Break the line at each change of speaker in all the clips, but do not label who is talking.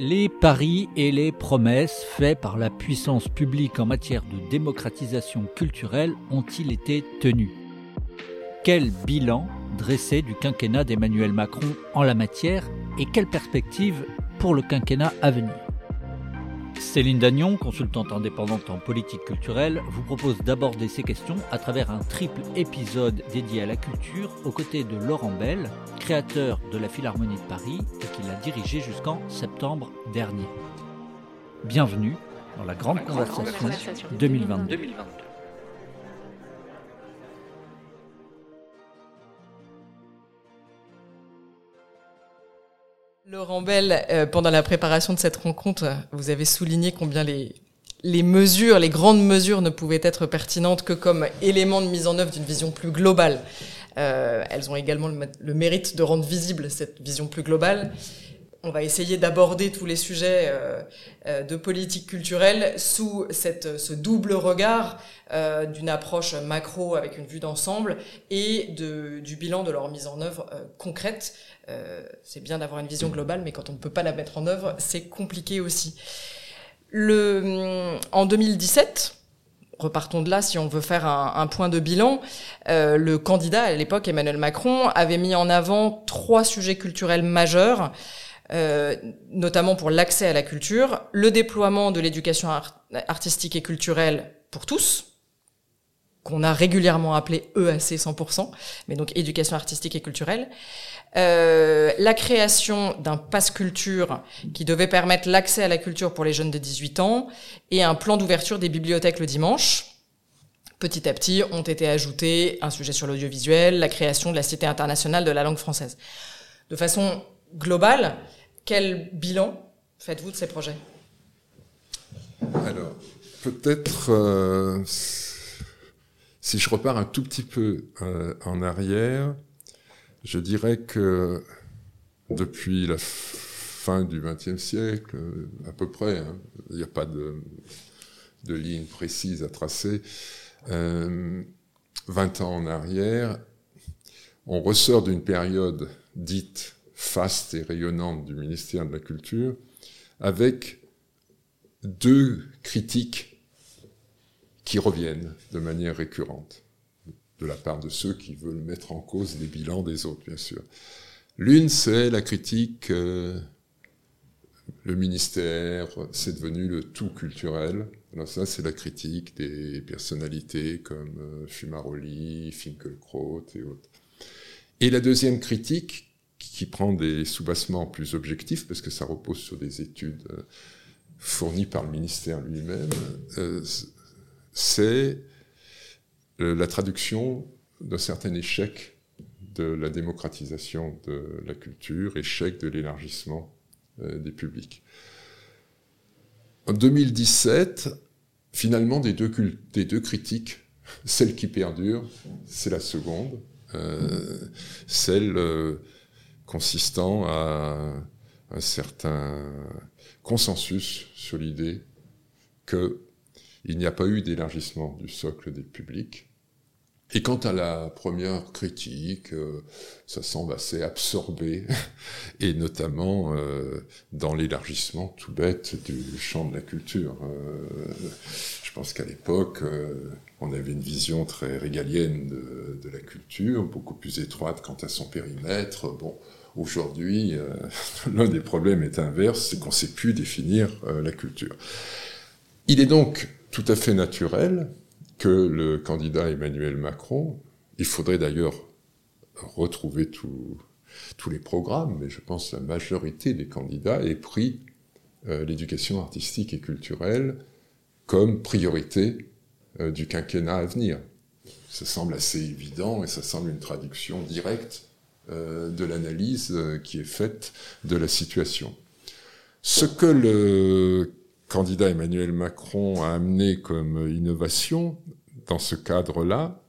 Les paris et les promesses faits par la puissance publique en matière de démocratisation culturelle ont-ils été tenus? Quel bilan dressé du quinquennat d'Emmanuel Macron en la matière et quelles perspectives pour le quinquennat à venir? Céline Dagnon, consultante indépendante en politique culturelle, vous propose d'aborder ces questions à travers un triple épisode dédié à la culture aux côtés de Laurent Bell, créateur de la Philharmonie de Paris et qui l'a dirigé jusqu'en septembre dernier. Bienvenue dans la Grande, Conversation, 2022.
Laurent Bell, euh, pendant la préparation de cette rencontre, vous avez souligné combien les, mesures, les grandes mesures ne pouvaient être pertinentes que comme éléments de mise en œuvre d'une vision plus globale. Euh, elles ont également le, mérite de rendre visible cette vision plus globale. On va essayer d'aborder tous les sujets euh, euh de politique culturelle sous ce double regard euh, d'une approche macro avec une vue d'ensemble et du bilan de leur mise en œuvre concrète c'est bien d'avoir une vision globale, mais quand on ne peut pas la mettre en œuvre, c'est compliqué aussi. En 2017, repartons de là si on veut faire un, point de bilan, le candidat à l'époque, Emmanuel Macron, avait mis en avant trois sujets culturels majeurs. Euh, notamment pour l'accès à la culture, le déploiement de l'éducation artistique et culturelle pour tous, qu'on a régulièrement appelé EAC 100%, mais donc éducation artistique et culturelle, euh, la création d'un pass culture qui devait permettre l'accès à la culture pour les jeunes de 18 ans et un plan d'ouverture des bibliothèques le dimanche. Petit à petit ont été ajoutés un sujet sur l'audiovisuel, la création de la Cité internationale de la langue française. De façon globale, quel bilan faites-vous de ces projets?
Alors, peut-être, euh, si je repars un tout petit peu euh, en arrière, je dirais que depuis la fin du XXe siècle, à peu près, hein, il n'y a pas de, ligne précise à tracer, euh, 20 ans en arrière, on ressort d'une période dite faste et rayonnante du ministère de la Culture avec deux critiques qui reviennent de manière récurrente de la part de ceux qui veulent mettre en cause les bilans des autres, bien sûr. L'une, c'est la critique, euh, le ministère, c'est devenu le tout culturel. Alors ça, c'est la critique des personnalités comme euh, Fumaroli, Finkelkraut et autres. Et la deuxième critique, qui prend des soubassements plus objectifs, parce que ça repose sur des études euh, fournies par le ministère lui-même, c'est euh, la traduction d'un certain échec de la démocratisation de la culture, échec de l'élargissement euh, des publics. En 2017, finalement, des deux, des deux critiques, celle qui perdure, c'est la seconde, euh, celle consistant à un certain consensus sur l'idée qu'il n'y a pas eu d'élargissement du socle des publics, et quant à la première critique, euh, ça semble assez absorbé, et notamment euh, dans l'élargissement tout bête du champ de la culture. Euh, je pense qu'à l'époque, on avait une vision très régalienne de, de, la culture, beaucoup plus étroite quant à son périmètre. Bon, aujourd'hui, l'un des problèmes est inverse, c'est qu'on ne sait plus définir la culture. Il est donc tout à fait naturel que le candidat Emmanuel Macron, il faudrait d'ailleurs retrouver tous les programmes, mais je pense que la majorité des candidats aient pris euh, l'éducation artistique et culturelle comme priorité euh, du quinquennat à venir. Ça semble assez évident et ça semble une traduction directe euh, de l'analyse qui est faite de la situation. Ce que le candidat Emmanuel Macron a amené comme innovation dans ce cadre-là,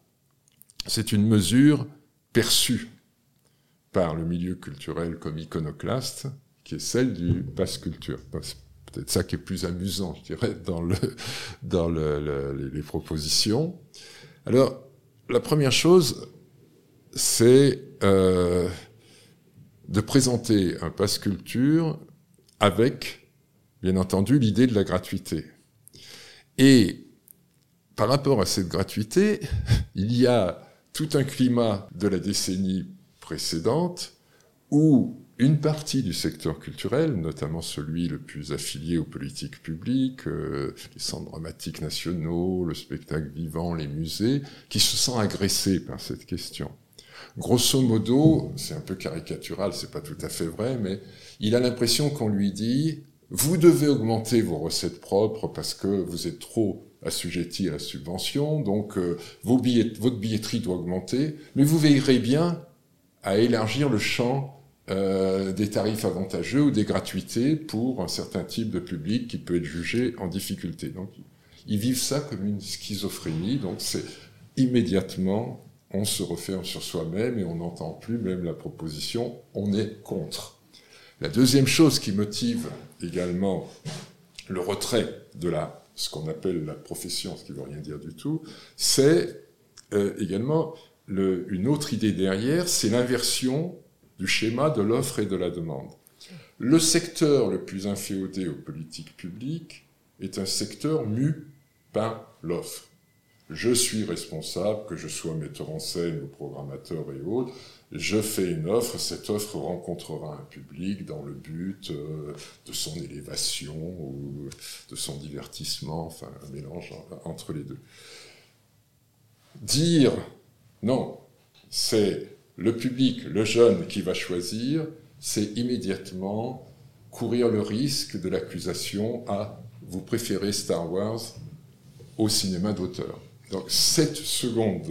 c'est une mesure perçue par le milieu culturel comme iconoclaste, qui est celle du passe culture. Peut-être ça qui est plus amusant, je dirais, dans, le, dans le, les propositions. Alors, la première chose, c'est euh, de présenter un passe culture avec bien entendu, l'idée de la gratuité. Et par rapport à cette gratuité, il y a tout un climat de la décennie précédente où une partie du secteur culturel, notamment celui le plus affilié aux politiques publiques, euh, les centres dramatiques nationaux, le spectacle vivant, les musées, qui se sent agressé par cette question. Grosso modo, c'est un peu caricatural, c'est pas tout à fait vrai, mais il a l'impression qu'on lui dit vous devez augmenter vos recettes propres parce que vous êtes trop assujetti à la subvention, donc euh, vos votre billetterie doit augmenter, mais vous veillerez bien à élargir le champ euh, des tarifs avantageux ou des gratuités pour un certain type de public qui peut être jugé en difficulté. Donc, ils vivent ça comme une schizophrénie. Donc, c'est immédiatement, on se referme sur soi-même et on n'entend plus même la proposition, on est contre. La deuxième chose qui motive également le retrait de la, ce qu'on appelle la profession, ce qui ne veut rien dire du tout, c'est euh, également le, une autre idée derrière, c'est l'inversion du schéma de l'offre et de la demande. Le secteur le plus inféodé aux politiques publiques est un secteur mu par l'offre. Je suis responsable, que je sois metteur en scène ou programmateur et autres, je fais une offre, cette offre rencontrera un public dans le but euh, de son élévation ou de son divertissement, enfin un mélange entre les deux. Dire non, c'est le public, le jeune qui va choisir, c'est immédiatement courir le risque de l'accusation à vous préférez Star Wars au cinéma d'auteur. Donc cette seconde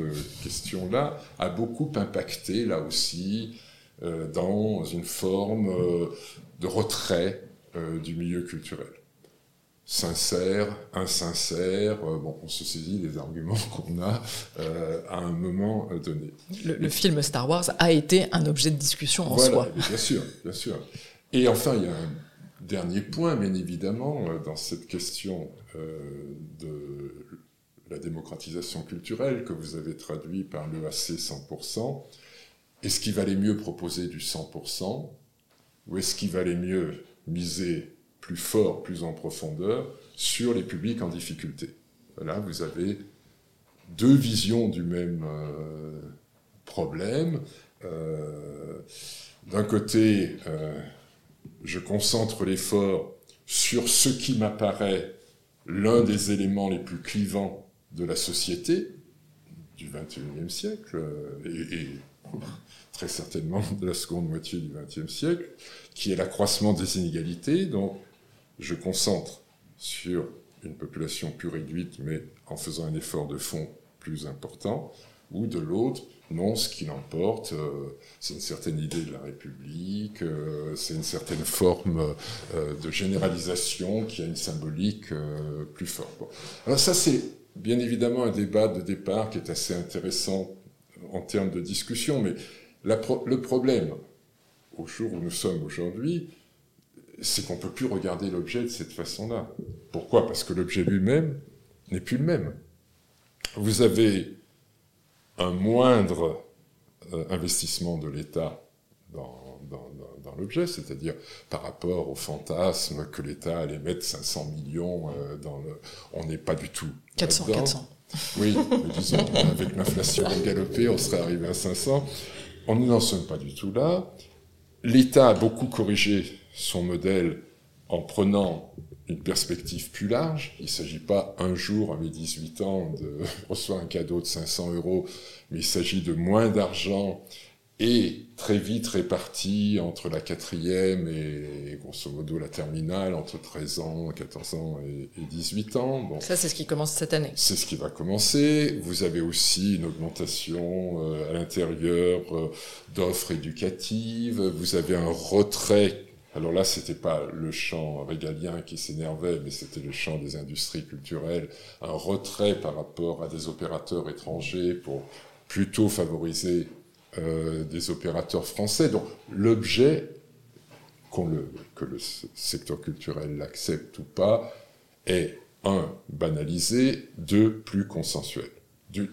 question-là a beaucoup impacté, là aussi, euh, dans une forme euh, de retrait euh, du milieu culturel sincère, insincère, bon, on se saisit des arguments qu'on a à un moment donné.
Le, film Star Wars a été un objet de discussion en soi.
Bien sûr, bien sûr. Et enfin, il y a un dernier point, bien évidemment, dans cette question de la démocratisation culturelle que vous avez traduit par le AC 100%. Est-ce qu'il valait mieux proposer du 100% ou est-ce qu'il valait mieux miser plus fort, plus en profondeur sur les publics en difficulté? Là, vous avez deux visions du même euh, problème. Euh, d'un côté, euh, je concentre l'effort sur ce qui m'apparaît l'un des éléments les plus clivants de la société du XXIe siècle, et, et très certainement de la seconde moitié du XXe siècle, qui est l'accroissement des inégalités. Donc, je concentre sur une population plus réduite, mais en faisant un effort de fond plus important, ou de l'autre, non, ce qui l'emporte, euh, c'est une certaine idée de la République, euh, c'est une certaine forme euh, de généralisation qui a une symbolique plus forte. Alors ça, c'est bien évidemment un débat de départ qui est assez intéressant en termes de discussion, mais le problème, au jour où nous sommes aujourd'hui, c'est qu'on ne peut plus regarder l'objet de cette façon-là. Pourquoi? Parce que l'objet lui-même n'est plus le même. Vous avez un moindre euh, investissement de l'État dans, l'objet, c'est-à-dire par rapport au fantasme que l'État allait mettre 500 millions euh, dans le... On n'est pas du tout...
400, 400.
Oui, disons, avec l'inflation galopée, on serait arrivé à 500. On n'en sommes pas du tout là. L'État a beaucoup corrigé son modèle en prenant une perspective plus large. Il ne s'agit pas un jour, à mes 18 ans, de recevoir un cadeau de 500 euros, mais il s'agit de moins d'argent et très vite réparti entre la quatrième et grosso modo la terminale, entre 13 ans, 14 ans et, 18 ans.
Ça, c'est ce qui commence cette année.
C'est ce qui va commencer. Vous avez aussi une augmentation euh, à l'intérieur euh, d'offres éducatives. Vous avez un retrait alors là, c'était pas le champ régalien qui s'énervait, mais c'était le champ des industries culturelles, un retrait par rapport à des opérateurs étrangers pour plutôt favoriser euh, des opérateurs français. Donc l'objet, que le secteur culturel l'accepte ou pas, est un, banalisé, deux, plus consensuel. Euh,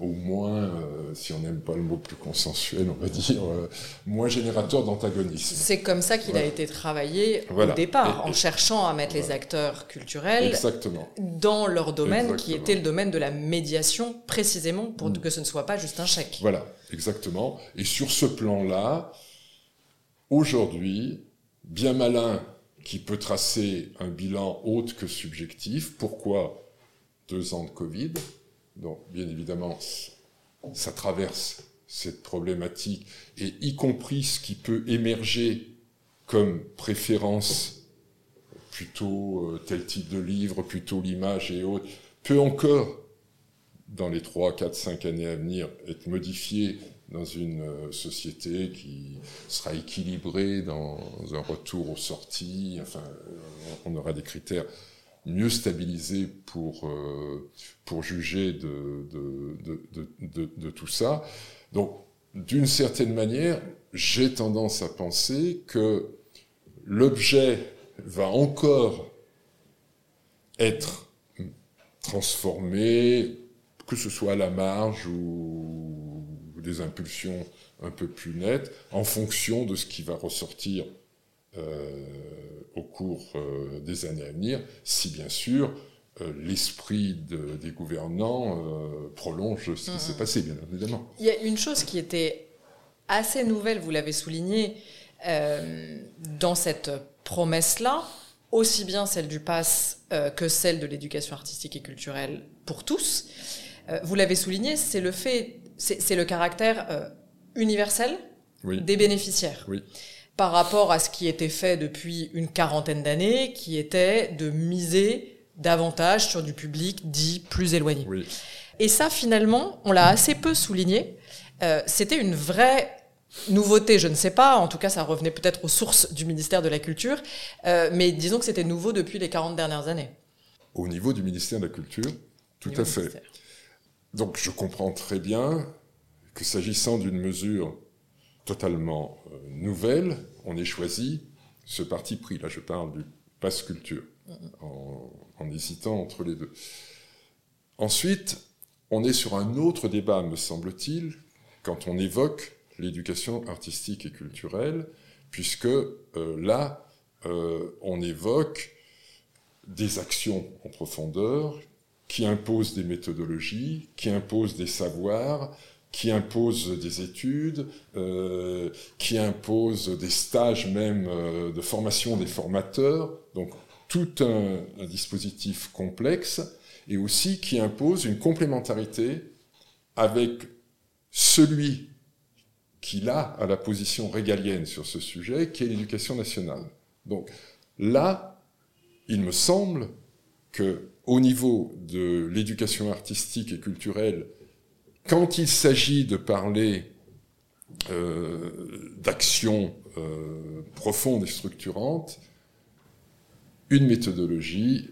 au moins, euh, si on n'aime pas le mot plus consensuel, on va dire, euh, moins générateur d'antagonisme.
C'est comme ça qu'il a été travaillé au départ, en cherchant à mettre les acteurs culturels
Exactement.
dans leur domaine, qui était le domaine de la médiation, précisément, pour mm. que ce ne soit pas juste un chèque.
Voilà, exactement. Et sur ce plan-là, aujourd'hui, bien malin qui peut tracer un bilan autre que subjectif. Pourquoi deux ans de Covid? Donc, bien évidemment, ça traverse cette problématique, et y compris ce qui peut émerger comme préférence, plutôt euh, tel type de livre, plutôt l'image et autres, peut encore, dans les 3, 4, 5 années à venir, être modifié dans une euh, société qui sera équilibrée dans un retour aux sorties. Enfin, on aura des critères mieux stabilisés pour, euh, juger de, tout ça. Donc, d'une certaine manière, j'ai tendance à penser que l'objet va encore être transformé, que ce soit à la marge ou des impulsions un peu plus nettes, en fonction de ce qui va ressortir au cours euh, des années à venir, si bien sûr euh, l'esprit des gouvernants prolonge ce qui s'est passé, bien évidemment.
Il y a une chose qui était assez nouvelle, vous l'avez souligné, dans cette promesse-là, aussi bien celle du pass que celle de l'éducation artistique et culturelle pour tous. vous l'avez souligné, c'est le fait c'est le caractère euh, universel des bénéficiaires. Par rapport à ce qui était fait depuis une quarantaine d'années, qui était de miser davantage sur du public dit plus éloigné. Et ça, finalement, on l'a assez peu souligné. Euh, c'était une vraie nouveauté, je ne sais pas, en tout cas ça revenait peut-être aux sources du ministère de la Culture, euh, mais disons que c'était nouveau depuis les 40 dernières années.
Au niveau du ministère de la Culture, tout à fait. Donc je comprends très bien que s'agissant d'une mesure totalement euh, nouvelle, on ait choisi ce parti pris. Là, je parle du passe culture, en, hésitant entre les deux. Ensuite, on est sur un autre débat, me semble-t-il, quand on évoque l'éducation artistique et culturelle, puisque euh, là, euh, on évoque des actions en profondeur qui impose des méthodologies, qui impose des savoirs, qui impose des études, euh, qui impose des stages même euh, de formation des formateurs, donc tout un, un, dispositif complexe, et aussi qui impose une complémentarité avec celui qui a à la position régalienne sur ce sujet, qui est l'éducation nationale. Donc là, il me semble que au niveau de l'éducation artistique et culturelle, quand il s'agit de parler euh, d'actions euh, profondes et structurantes, une méthodologie,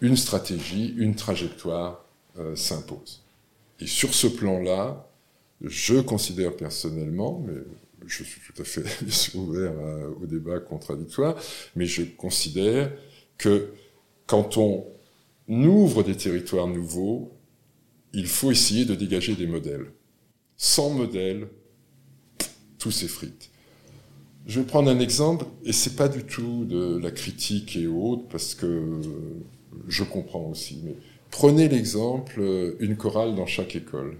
une stratégie, une trajectoire euh, s'impose. Et sur ce plan-là, je considère personnellement, mais je suis tout à fait ouvert au débat contradictoire, mais je considère que quand on ouvre des territoires nouveaux, il faut essayer de dégager des modèles. Sans modèle, tout s'effrite. Je vais prendre un exemple, et c'est pas du tout de la critique et autres, parce que je comprends aussi. Mais prenez l'exemple, euh, une chorale dans chaque école.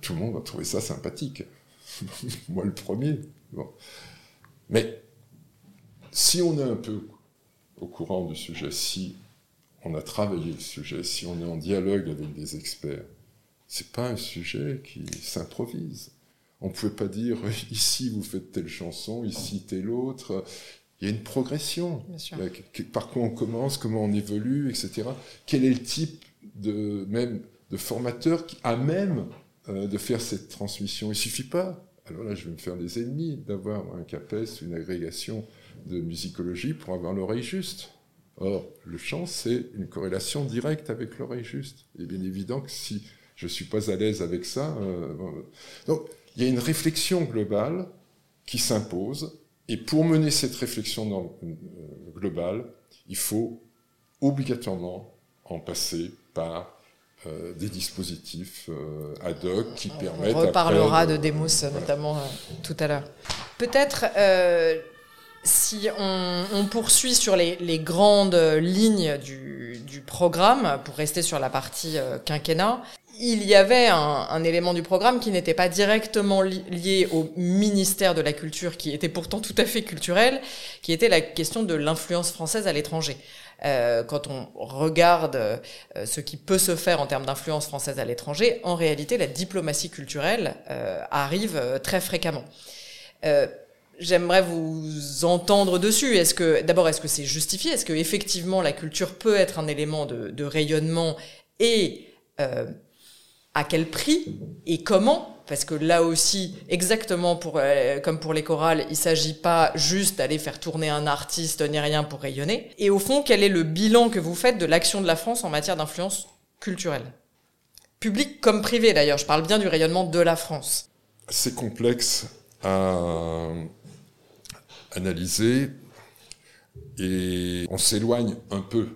Tout le monde va trouver ça sympathique. Moi le premier. Mais si on est un peu au courant du sujet, si on a travaillé le sujet, si on est en dialogue avec des experts, c'est pas un sujet qui s'improvise. On ne pouvait pas dire ici vous faites telle chanson, ici telle autre. Il y a une progression. Par quoi on commence, comment on évolue, etc. Quel est le type de même de formateur qui a même euh, de faire cette transmission? Il suffit pas. Alors là, je vais me faire des ennemis d'avoir un CAPES, une agrégation de musicologie pour avoir l'oreille juste. Or, le chant, c'est une corrélation directe avec l'oreille juste. Et bien évident que si je suis pas à l'aise avec ça, euh, donc il y a une réflexion globale qui s'impose. Et pour mener cette réflexion euh, globale, il faut obligatoirement en passer par des dispositifs ad hoc qui permettent.
On reparlera de Demos notamment tout à l'heure. Peut-être si on, poursuit sur les, grandes lignes du, programme, pour rester sur la partie euh, quinquennat, il y avait un, élément du programme qui n'était pas directement lié au ministère de la Culture, qui était pourtant tout à fait culturel, qui était la question de l'influence française à l'étranger. Euh, quand on regarde euh, ce qui peut se faire en termes d'influence française à l'étranger, en réalité, la diplomatie culturelle arrive très fréquemment. J'aimerais vous entendre dessus. Est-ce que, d'abord, est-ce que c'est justifié? Est-ce que effectivement la culture peut être un élément de, rayonnement et euh, à quel prix et comment? Parce que là aussi, exactement pour, euh, comme pour les chorales, il s'agit pas juste d'aller faire tourner un artiste ni rien pour rayonner. Et au fond, quel est le bilan que vous faites de l'action de la France en matière d'influence culturelle? Public comme privé d'ailleurs. Je parle bien du rayonnement de la France.
C'est complexe à analyser et on s'éloigne un peu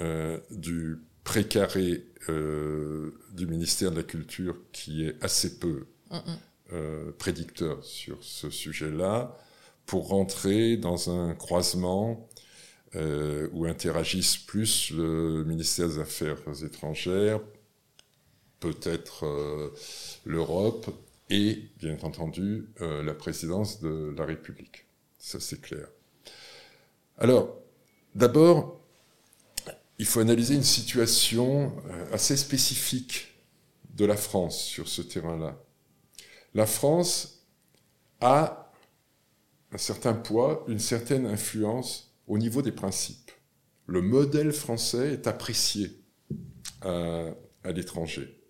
euh, du précaré euh, du ministère de la Culture qui est assez peu euh, prédicteur sur ce sujet-là pour rentrer dans un croisement où interagissent plus le ministère des Affaires étrangères, peut-être l'Europe et, bien entendu, la présidence de la République. Ça, c'est clair. Alors, d'abord, il faut analyser une situation euh, assez spécifique de la France sur ce terrain-là. La France a un certain poids, une certaine influence au niveau des principes. Le modèle français est apprécié à, à l'étranger.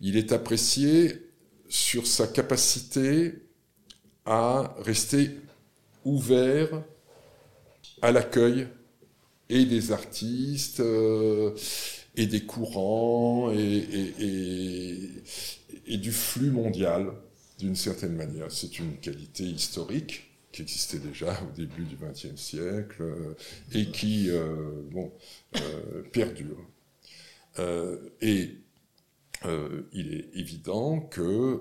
Il est apprécié sur sa capacité à rester ouvert à l'accueil et des artistes euh, et des courants et, du flux mondial d'une certaine manière. C'est une qualité historique qui existait déjà au début du XXe siècle euh, et qui euh, perdure. et il est évident que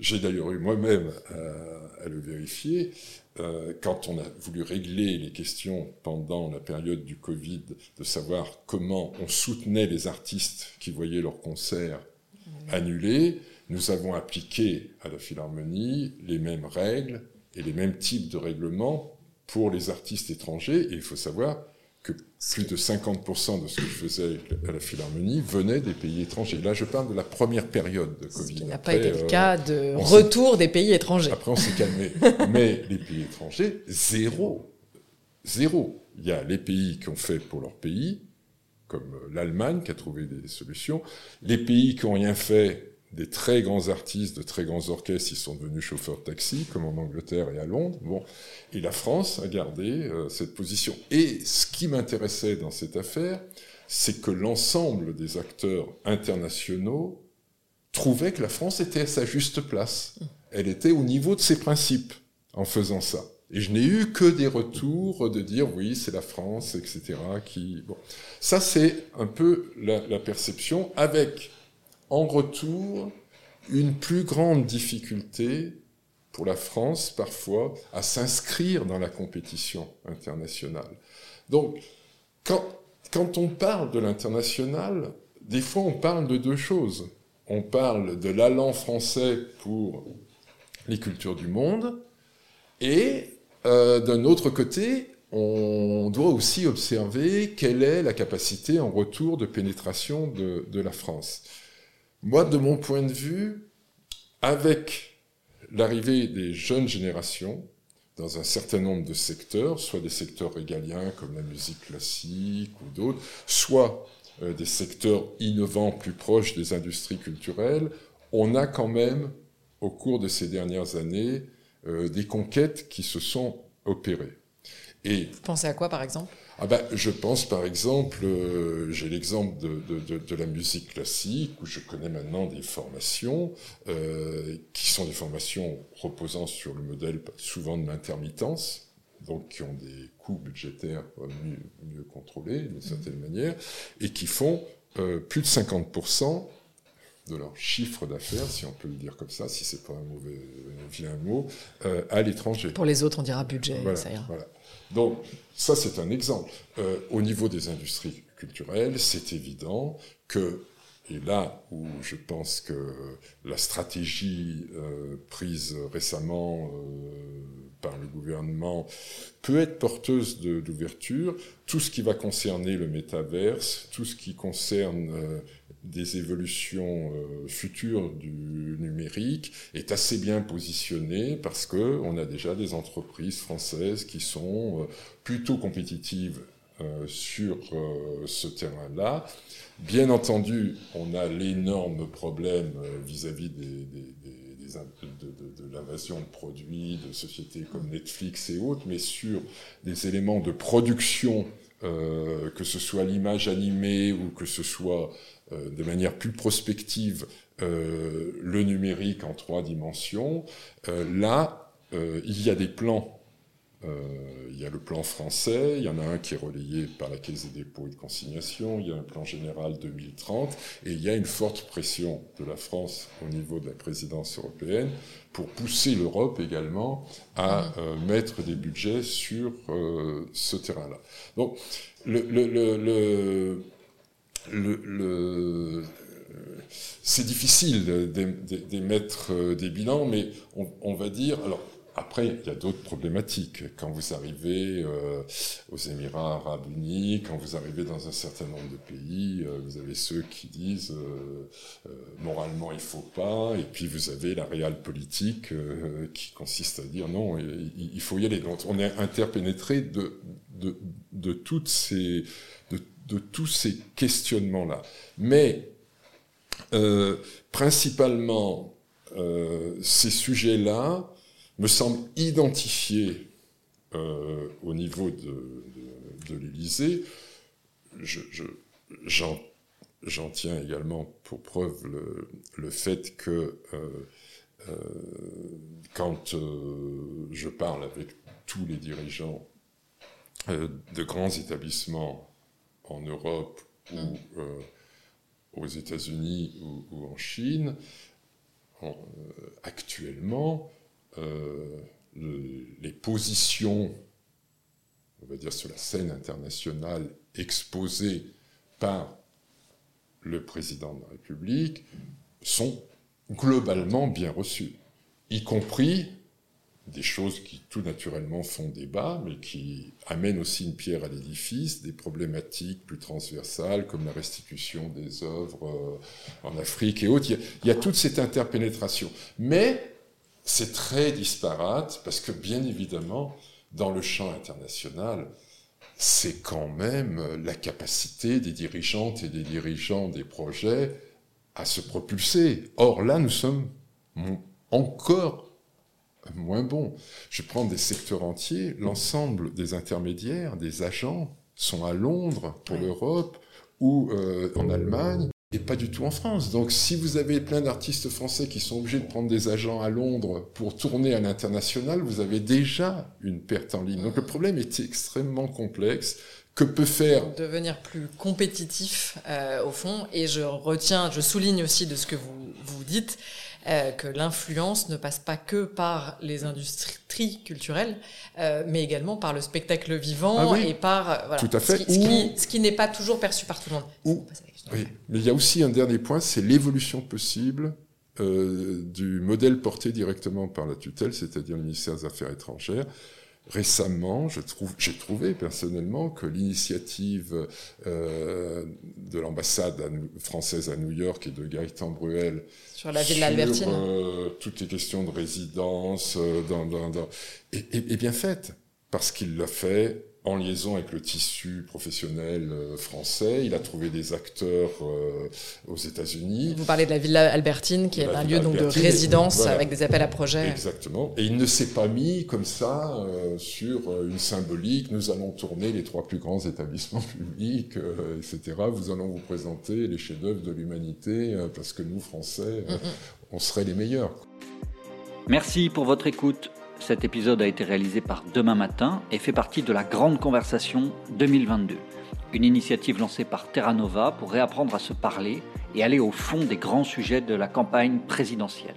j'ai d'ailleurs eu moi-même à, le vérifier. Euh, quand on a voulu régler les questions pendant la période du Covid, de savoir comment on soutenait les artistes qui voyaient leurs concerts annulés, nous avons appliqué à la Philharmonie les mêmes règles et les mêmes types de règlements pour les artistes étrangers. Et il faut savoir plus de 50% de ce que je faisais à la Philharmonie venait des pays étrangers. Là, je parle de la première période de Covid.
Ce qui n'a pas été le cas de retour des pays étrangers.
Après, on s'est calmé. Mais les pays étrangers, zéro. Zéro. Il y a les pays qui ont fait pour leur pays, comme l'Allemagne qui a trouvé des solutions. Les pays qui n'ont rien fait, des très grands artistes, de très grands orchestres, ils sont devenus chauffeurs de taxi, comme en Angleterre et à Londres. Bon, et la France a gardé euh, cette position. Et ce qui m'intéressait dans cette affaire, c'est que l'ensemble des acteurs internationaux trouvaient que la France était à sa juste place. Elle était au niveau de ses principes en faisant ça. Et je n'ai eu que des retours de dire oui, c'est la France, etc. Qui bon, ça c'est un peu la, la perception avec en retour une plus grande difficulté pour la France parfois à s'inscrire dans la compétition internationale. Donc, quand, on parle de l'international, des fois on parle de deux choses. On parle de l'allant français pour les cultures du monde, et euh, d'un autre côté, on doit aussi observer quelle est la capacité en retour de pénétration de la France. Moi, de mon point de vue, avec l'arrivée des jeunes générations dans un certain nombre de secteurs, soit des secteurs régaliens comme la musique classique ou d'autres, soit euh, des secteurs innovants plus proches des industries culturelles, on a quand même, au cours de ces dernières années, euh, des conquêtes qui se sont opérées.
Vous pensez à quoi, par exemple?
Ah ben, je pense par exemple, euh, j'ai l'exemple de, de, de, la musique classique, où je connais maintenant des formations euh, qui sont des formations reposant sur le modèle souvent de l'intermittence, donc qui ont des coûts budgétaires mieux, mieux contrôlés d'une certaine manière, et qui font plus de 50% de leur chiffre d'affaires, si on peut le dire comme ça, si c'est pas un mauvais vilain mot, euh, à l'étranger.
Pour les autres, on dira budget, ça ira.
Voilà. Donc ça, c'est un exemple. Euh, au niveau des industries culturelles, c'est évident que, et là où je pense que la stratégie euh, prise récemment par le gouvernement peut être porteuse d'ouverture, tout ce qui va concerner le métaverse, tout ce qui concerne des évolutions euh, futures du numérique est assez bien positionné parce que on a déjà des entreprises françaises qui sont euh, plutôt compétitives euh, sur ce terrain-là. Bien entendu, on a l'énorme problème vis-à-vis des, de, l'invasion de produits de sociétés comme Netflix et autres, mais sur des éléments de production, que ce soit l'image animée ou que ce soit euh, de manière plus prospective euh, le numérique en trois dimensions. Euh, là, il y a des plans il y a le plan français, il y en a un qui est relayé par la Caisse des dépôts et de consignation, il y a un plan général 2030, et il y a une forte pression de la France au niveau de la présidence européenne pour pousser l'Europe également à mmh. mettre des budgets sur ce terrain-là. Donc, c'est difficile d'émettre euh, des bilans, mais on, va dire, alors après, il y a d'autres problématiques. Quand vous arrivez euh, aux Émirats arabes unis, quand vous arrivez dans un certain nombre de pays, euh, vous avez ceux qui disent moralement il faut pas, et puis vous avez la réelle politique qui consiste à dire non, il, faut y aller. Donc on est interpénétré de, de, toutes ces de tous ces questionnements-là. Mais euh, principalement, euh, ces sujets-là me semblent identifiés euh, au niveau de, de, l'Élysée. J'en tiens également pour preuve le, fait que quand je parle avec tous les dirigeants de grands établissements en Europe ou euh, aux États-Unis ou, en Chine, euh, actuellement, euh, les positions, on va dire, sur la scène internationale exposées par le président de la République sont globalement bien reçues, y compris des choses qui tout naturellement font débat, mais qui amènent aussi une pierre à l'édifice, des problématiques plus transversales comme la restitution des œuvres euh, en Afrique et autres. Il y a, toute cette interpénétration. Mais c'est très disparate parce que bien évidemment, dans le champ international, c'est quand même la capacité des dirigeantes et des dirigeants des projets à se propulser. Or là, nous sommes encore moins bon. Je prends des secteurs entiers, l'ensemble des intermédiaires, des agents sont à Londres pour l'Europe ou euh, en Allemagne et pas du tout en France. Donc si vous avez plein d'artistes français qui sont obligés de prendre des agents à Londres pour tourner à l'international, vous avez déjà une perte en ligne. Donc le problème est extrêmement complexe. Que peut faire
devenir plus compétitif euh, au fond et je retiens je souligne aussi de ce que vous vous dites euh, que l'influence ne passe pas que par les industries culturelles, euh, mais également par le spectacle vivant ah et par euh,
voilà, tout à fait.
ce qui, n'est pas toujours perçu par tout le monde.
oui. Mais il y a aussi un dernier point, c'est l'évolution possible du modèle porté directement par la tutelle, c'est-à-dire le ministère des Affaires étrangères, récemment, trouve, j'ai trouvé personnellement que l'initiative euh, de l'ambassade française à New York et de Gaëtan Bruel
sur la ville d'Albertine,
euh, toutes les questions de résidence, euh, dans, dans, dans, est, bien faite parce qu'il l'a fait en liaison avec le tissu professionnel euh, français. Il a trouvé des acteurs euh, aux États-Unis.
Vous parlez de la Villa Albertine, qui est un lieu donc de résidence avec des appels à projets.
Exactement. Et il ne s'est pas mis comme ça euh, sur une symbolique. Nous allons tourner les trois plus grands établissements publics, etc. Vous allons vous présenter les chefs-d'œuvre de l'humanité parce que nous, Français, on serait les meilleurs.
Merci pour votre écoute. Cet épisode a été réalisé par Demain Matin et fait partie de la Grande Conversation 2022, une initiative lancée par Terra Nova pour réapprendre à se parler et aller au fond des grands sujets de la campagne présidentielle.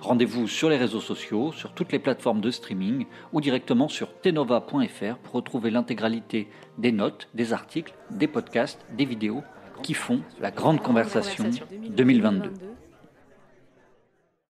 Rendez-vous sur les réseaux sociaux, sur toutes les plateformes de streaming ou directement sur tenova.fr pour retrouver l'intégralité des notes, des articles, des podcasts, des vidéos qui font la grande conversation 2022.